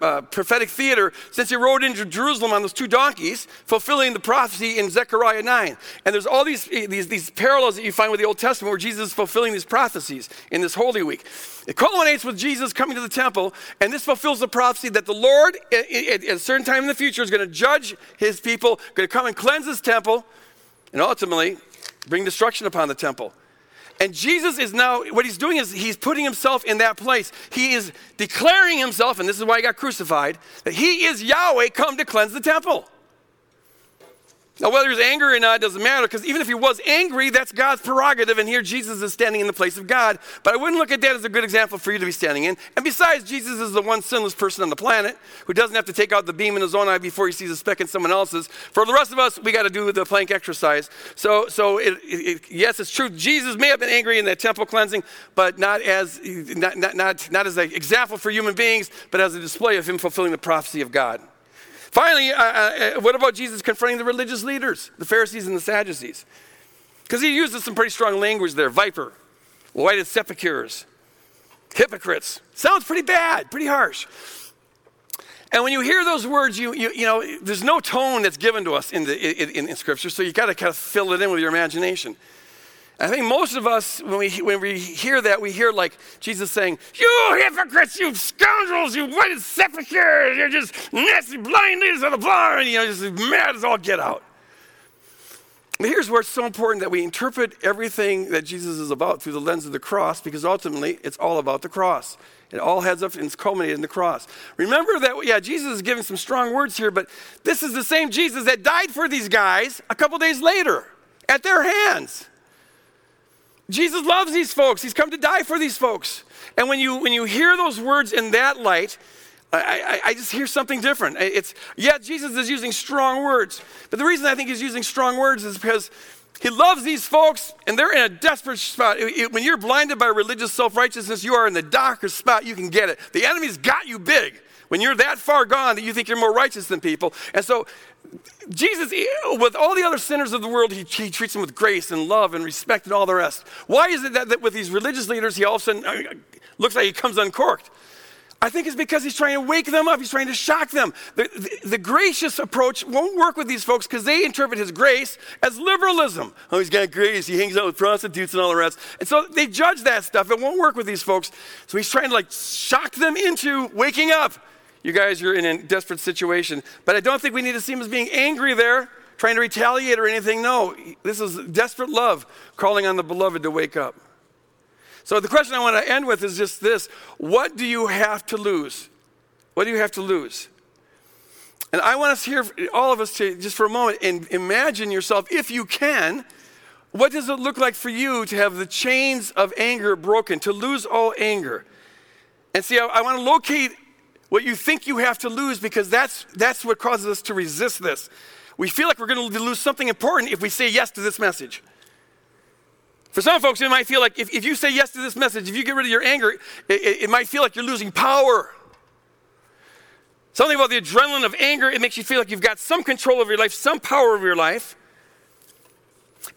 uh, prophetic theater since he rode into Jerusalem on those two donkeys, fulfilling the prophecy in Zechariah 9. And there's all these, these, these parallels that you find with the Old Testament where Jesus is fulfilling these prophecies in this Holy Week. It culminates with Jesus coming to the temple, and this fulfills the prophecy that the Lord, at a certain time in the future, is going to judge his people, going to come and cleanse his temple, and ultimately bring destruction upon the temple. And Jesus is now, what he's doing is he's putting himself in that place. He is declaring himself, and this is why he got crucified, that he is Yahweh come to cleanse the temple. Now, whether he's angry or not doesn't matter because even if he was angry, that's God's prerogative, and here Jesus is standing in the place of God. But I wouldn't look at that as a good example for you to be standing in. And besides, Jesus is the one sinless person on the planet who doesn't have to take out the beam in his own eye before he sees a speck in someone else's. For the rest of us, we got to do the plank exercise. So, so it, it, yes, it's true. Jesus may have been angry in that temple cleansing, but not as not, not, not, not as an example for human beings, but as a display of him fulfilling the prophecy of God. Finally, uh, uh, what about Jesus confronting the religious leaders, the Pharisees and the Sadducees? Because he uses some pretty strong language there viper, whited sepulchres, hypocrites. Sounds pretty bad, pretty harsh. And when you hear those words, you, you, you know, there's no tone that's given to us in, the, in, in Scripture, so you got to kind of fill it in with your imagination. I think most of us, when we, when we hear that, we hear like Jesus saying, You hypocrites, you scoundrels, you whited sepulchres, you're just nasty blind leaders of the blind, you know, just mad as all get out. But here's where it's so important that we interpret everything that Jesus is about through the lens of the cross, because ultimately it's all about the cross. It all heads up and it's culminated in the cross. Remember that, yeah, Jesus is giving some strong words here, but this is the same Jesus that died for these guys a couple days later at their hands. Jesus loves these folks. He's come to die for these folks. And when you, when you hear those words in that light, I, I, I, just hear something different. It's, yeah, Jesus is using strong words. But the reason I think he's using strong words is because he loves these folks and they're in a desperate spot. When you're blinded by religious self righteousness, you are in the darkest spot you can get it. The enemy's got you big when you're that far gone that you think you're more righteous than people. And so, Jesus, with all the other sinners of the world, he, he, treats them with grace and love and respect and all the rest. Why is it that, that with these religious leaders, he all of a sudden uh, looks like he comes uncorked? I think it's because he's trying to wake them up. He's trying to shock them. The, the, the gracious approach won't work with these folks because they interpret his grace as liberalism. Oh, he's got grace. He hangs out with prostitutes and all the rest. And so they judge that stuff. It won't work with these folks. So he's trying to like shock them into waking up. You guys are in a desperate situation. But I don't think we need to see him as being angry there, trying to retaliate or anything. No, this is desperate love calling on the beloved to wake up. So the question I want to end with is just this What do you have to lose? What do you have to lose? And I want us here, all of us, to just for a moment and imagine yourself, if you can, what does it look like for you to have the chains of anger broken, to lose all anger? And see, I, I want to locate what you think you have to lose because that's, that's what causes us to resist this. We feel like we're going to lose something important if we say yes to this message. For some folks, it might feel like if, if you say yes to this message, if you get rid of your anger, it, it, it might feel like you're losing power. Something about the adrenaline of anger, it makes you feel like you've got some control over your life, some power over your life.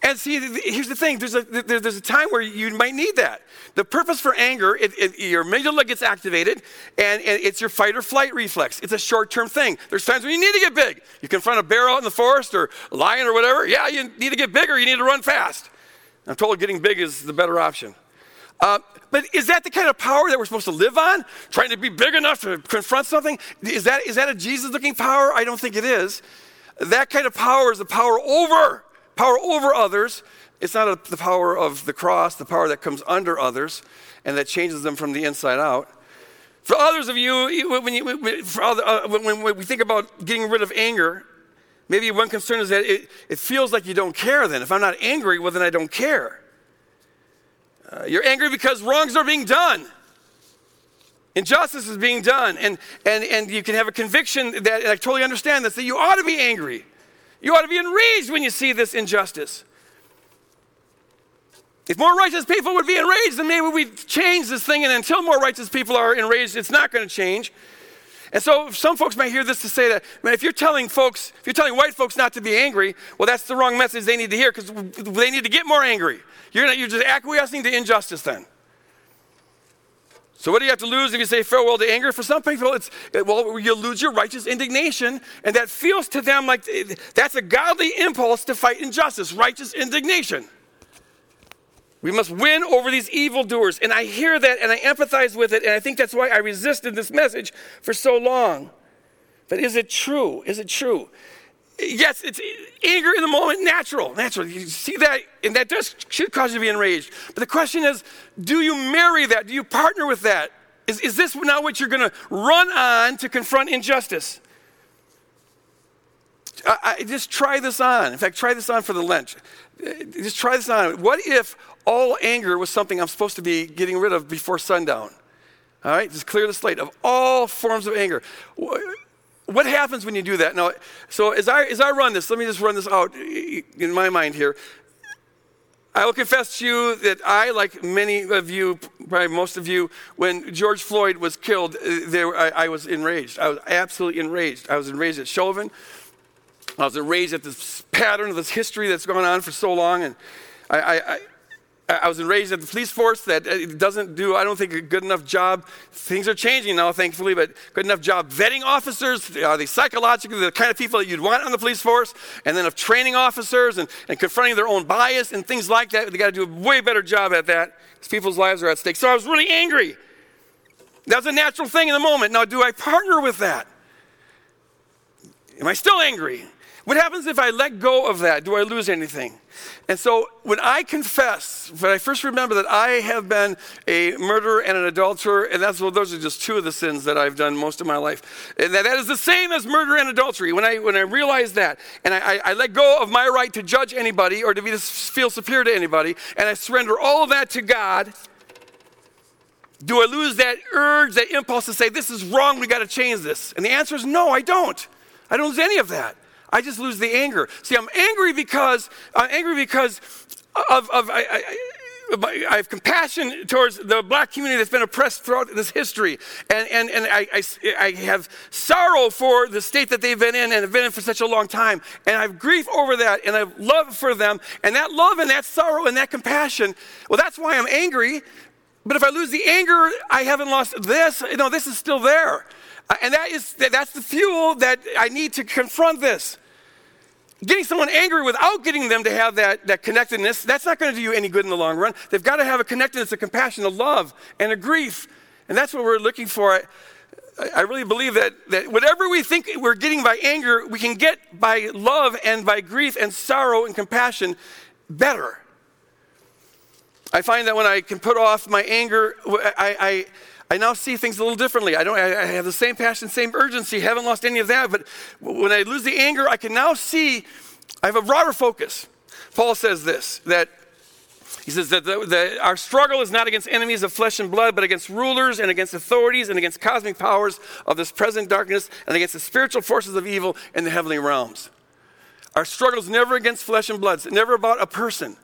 And see, here's the thing there's a, there's a time where you might need that. The purpose for anger, it, it, your amygdala gets activated, and, and, it's your fight or flight reflex. It's a short term thing. There's times when you need to get big. You confront a bear out in the forest or a lion or whatever. Yeah, you need to get bigger, you need to run fast. I'm told getting big is the better option. Uh, but is that the kind of power that we're supposed to live on? Trying to be big enough to confront something? Is that, is that a Jesus looking power? I don't think it is. That kind of power is the power over Power over others, it's not a, the power of the cross, the power that comes under others and that changes them from the inside out. For others of you, when, you, other, uh, when, we think about getting rid of anger, maybe one concern is that it, it, feels like you don't care then. If I'm not angry, well, then I don't care. Uh, you're angry because wrongs are being done. Injustice is being done. And, and, and you can have a conviction that, I totally understand this, that you ought to be angry. You ought to be enraged when you see this injustice. If more righteous people would be enraged, then maybe we'd change this thing. And until more righteous people are enraged, it's not going to change. And so some folks might hear this to say that, man, if you're telling folks, if you're telling white folks not to be angry, well, that's the wrong message they need to hear because they need to get more angry. You're, you're just acquiescing to injustice then. So what do you have to lose if you say farewell to anger? For some people, it's well, you lose your righteous indignation, and that feels to them like eh, that's a godly impulse to fight injustice, righteous indignation. We must win over these evildoers, and I hear that and I empathize with it, and I think that's why I resisted this message for so long. But is it true? Is it true? Yes, it's anger in the moment, natural, natural. You see that, and that does should cause you to be enraged. But the question is, do you marry that? Do you partner with that? Is, is this now what you're going to run on to confront injustice? I, I, just try this on. In fact, try this on for the Lent. Just try this on. What if all anger was something I'm supposed to be getting rid of before sundown? All right, just clear the slate of all forms of anger what happens when you do that? Now, so as I, as I run this, let me just run this out in my mind here. I will confess to you that I, like many of you, probably most of you, when George Floyd was killed, uh, there, I, I was enraged. I was absolutely enraged. I was enraged at Chauvin. I was enraged at this pattern of this history that's gone on for so long. And I, I, I was enraged at the police force that uh, it doesn't do, I don't think, a good enough job. Things are changing now, thankfully, but good enough job vetting officers. Are they psychologically the kind of people that you'd want on the police force? And then of training officers and, and confronting their own bias and things like that. They got to do a way better job at that because people's lives are at stake. So I was really angry. That's a natural thing in the moment. Now, do I partner with that? Am I still angry? What happens if I let go of that? Do I lose anything? And so when I confess, when I first remember that I have been a murderer and an adulterer, and that's well, those are just two of the sins that I've done most of my life. And that, that is the same as murder and adultery. When I when I realize that, and I, I, let go of my right to judge anybody or to be feel superior to anybody, and I surrender all of that to God. Do I lose that urge, that impulse to say, this is wrong, we got to change this? And the answer is no, I don't. I don't lose any of that. I just lose the anger. See, I'm angry because I'm angry because of, of I, I, I have compassion towards the black community that's been oppressed throughout this history. And, and, and I, I, I, have sorrow for the state that they've been in and have been in for such a long time. And I have grief over that and I have love for them. And that love and that sorrow and that compassion, well, that's why I'm angry. But if I lose the anger, I haven't lost this. Know, this is still there. Uh, and that is, that's the fuel that I need to confront this. Getting someone angry without getting them to have that, that connectedness, that's not going to do you any good in the long run. They've got to have a connectedness, a compassion, a love, and a grief. And that's what we're looking for. I, I really believe that, that whatever we think we're getting by anger, we can get by love and by grief and sorrow and compassion better. I find that when I can put off my anger, I, I I now see things a little differently. I don't I have the same passion, same urgency, haven't lost any of that, but when I lose the anger, I can now see I have a broader focus. Paul says this that he says that the, the, our struggle is not against enemies of flesh and blood, but against rulers and against authorities and against cosmic powers of this present darkness and against the spiritual forces of evil in the heavenly realms. Our struggle is never against flesh and blood, it's never about a person.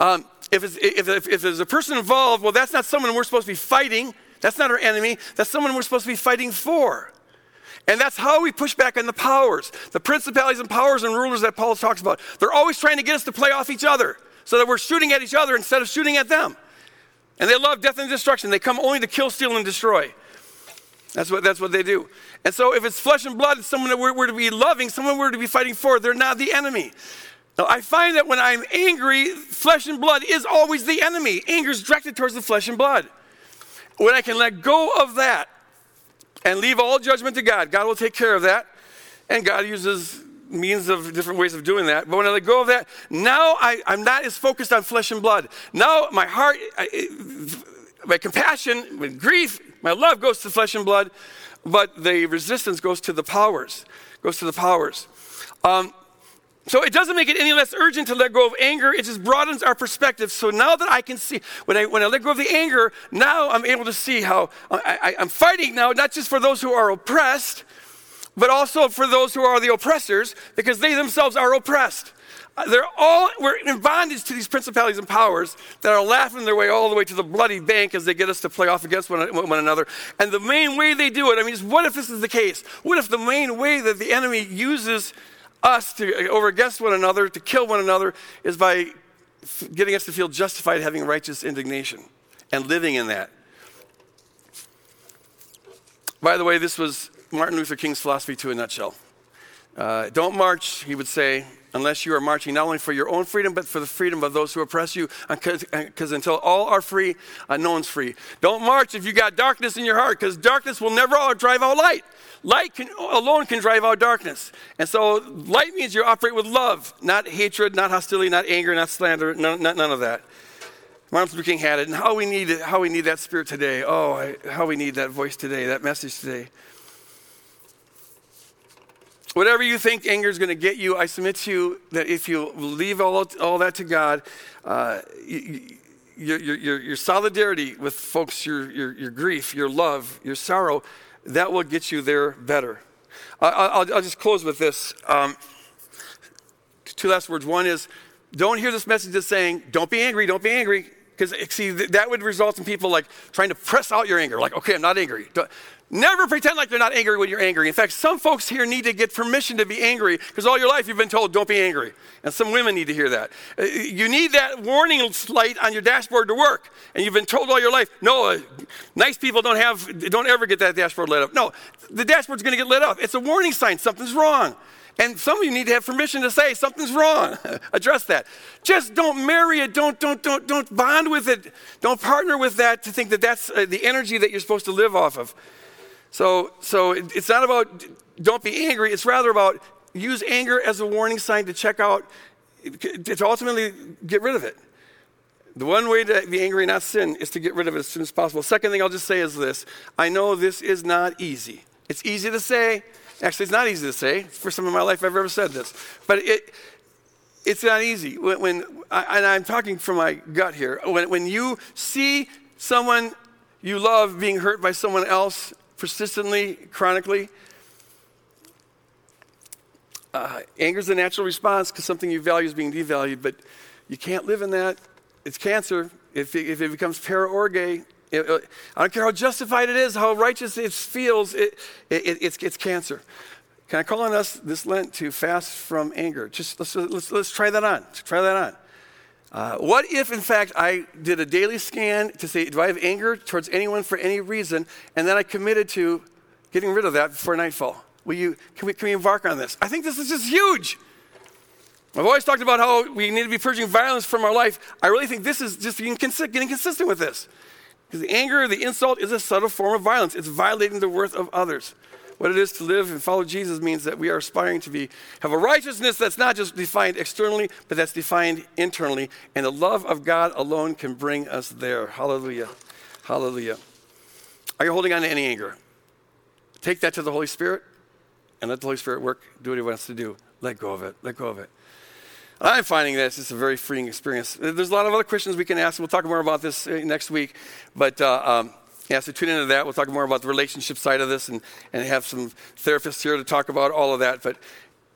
Um, if, if, if, if there's a person involved, well, that's not someone we're supposed to be fighting. That's not our enemy. That's someone we're supposed to be fighting for. And that's how we push back on the powers, the principalities and powers and rulers that Paul talks about. They're always trying to get us to play off each other so that we're shooting at each other instead of shooting at them. And they love death and destruction. They come only to kill, steal, and destroy. That's what, that's what they do. And so if it's flesh and blood, it's someone that we're, we're to be loving, someone we're to be fighting for, they're not the enemy. Now, I find that when I'm angry, flesh and blood is always the enemy. Anger is directed towards the flesh and blood. When I can let go of that and leave all judgment to God, God will take care of that. And God uses means of different ways of doing that. But when I let go of that, now I, am not as focused on flesh and blood. Now my heart, I, my compassion, my grief, my love goes to flesh and blood, but the resistance goes to the powers, goes to the powers. Um, so it doesn't make it any less urgent to let go of anger. It just broadens our perspective. So now that I can see, when I, when I let go of the anger, now I'm able to see how I, I'm fighting now, not just for those who are oppressed, but also for those who are the oppressors, because they themselves are oppressed. Uh, they're all, we're in bondage to these principalities and powers that are laughing their way all the way to the bloody bank as they get us to play off against one, one another. And the main way they do it, I mean, what if this is the case? What if the main way that the enemy uses us to over against one another, to kill one another, is by getting us to feel justified having righteous indignation and living in that. By the way, this was Martin Luther King's philosophy to a nutshell. Uh, don't march, he would say, unless you are marching not only for your own freedom, but for the freedom of those who oppress you. Because until all are free, uh, no one's free. Don't march if you got darkness in your heart, because darkness will never drive out light. Light can, alone can drive out darkness. And so light means you operate with love, not hatred, not hostility, not anger, not slander, none, not, none of that. Martin Luther King had it, and how we need it, how we need that spirit today. Oh, I, how we need that voice today, that message today. Whatever you think anger is going to get you, I submit to you that if you leave all, all that to God, uh, you, your, your, your, solidarity with folks, your, your, your grief, your love, your sorrow, that will get you there better. I'll, I'll just close with this. Um, two last words. One is don't hear this message as saying, don't be angry, don't be angry. Because, see, that would result in people like trying to press out your anger. Like, okay, I'm not angry. Never pretend like you're not angry when you're angry. In fact, some folks here need to get permission to be angry because all your life you've been told, don't be angry. And some women need to hear that. Uh, you need that warning light on your dashboard to work. And you've been told all your life, no, uh, nice people don't have, don't ever get that dashboard lit up. No, the dashboard's going to get lit up. It's a warning sign, something's wrong. And some of you need to have permission to say something's wrong. Address that. Just don't marry it. Don't, don't, don't, don't bond with it. Don't partner with that to think that that's uh, the energy that you're supposed to live off of. So, so it's not about don't be angry, it's rather about use anger as a warning sign to check out, to ultimately get rid of it. The one way to be angry and not sin is to get rid of it as soon as possible. Second thing I'll just say is this I know this is not easy. It's easy to say. Actually, it's not easy to say. It's the first time in my life I've ever said this. But it, it's not easy. When, when I, and I'm talking from my gut here. When, when you see someone you love being hurt by someone else, persistently, chronically. Uh, anger is a natural response because something you value is being devalued, but you can't live in that. It's cancer. If it, if it becomes para orge, it, uh, I don't care how justified it is, how righteous it feels, it, it, it's, it's cancer. Can I call on us this Lent to fast from anger? Just let's, let's, let's try that on. try that on. Uh, what if, in fact, I did a daily scan to say, do I have anger towards anyone for any reason? And then I committed to getting rid of that before nightfall. Will you, can, we, can we embark on this? I think this is just huge. I've always talked about how we need to be purging violence from our life. I really think this is just getting consistent with this. Because the anger, the insult is a subtle form of violence. It's violating the worth of others what it is to live and follow Jesus means that we are aspiring to be have a righteousness that's not just defined externally, but that's defined internally. And the love of God alone can bring us there. Hallelujah. Hallelujah. Are you holding on to any anger? Take that to the Holy Spirit and let the Holy Spirit work, do what He wants to do. Let go of it. Let go of it. I'm finding that it's just a very freeing experience. There's a lot of other questions we can ask. We'll talk more about this uh, next week. But uh, um, yeah, so tune into that. We'll talk more about the relationship side of this and, and have some therapists here to talk about all of that. But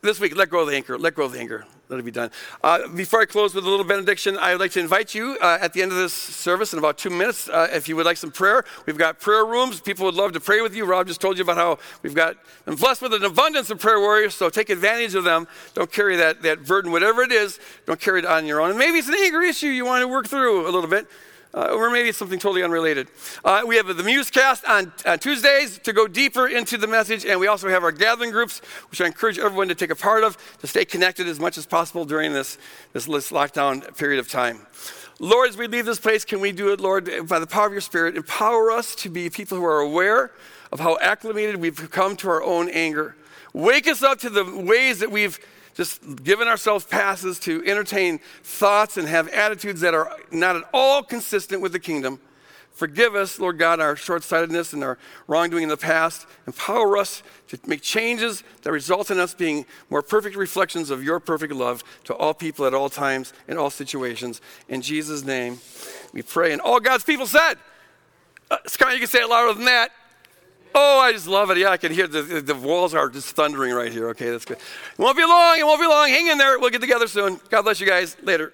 this week, let go of the anchor. Let go of the anchor. Let it be done. Uh, before I close with a little benediction, I would like to invite you uh, at the end of this service in about two minutes, uh, if you would like some prayer. We've got prayer rooms. People would love to pray with you. Rob just told you about how we've got blessed with an abundance of prayer warriors, so take advantage of them. Don't carry that, that burden, whatever it is, don't carry it on your own. And maybe it's an anger issue you want to work through a little bit. Uh, or maybe it's something totally unrelated. Uh, we have the Musecast on, Tuesdays to go deeper into the message, and we also have our gathering groups, which I encourage everyone to take a part of to stay connected as much as possible during this, this, this lockdown period of time. Lord, as we leave this place, can we do it, Lord, by the power of your Spirit? Empower us to be people who are aware of how acclimated we've come to our own anger. Wake us up to the ways that we've just giving ourselves passes to entertain thoughts and have attitudes that are not at all consistent with the kingdom. Forgive us, Lord God, our short sightedness and our wrongdoing in the past. Empower us to make changes that result in us being more perfect reflections of your perfect love to all people at all times, in all situations. In Jesus' name, we pray. And all God's people said, uh, Scott, you can say it louder than that. Oh, I just love it. Yeah, I can hear the, the walls are just thundering right here. Okay, that's good. It won't be long. It won't be long. Hang in there. We'll get together soon. God bless you guys. Later.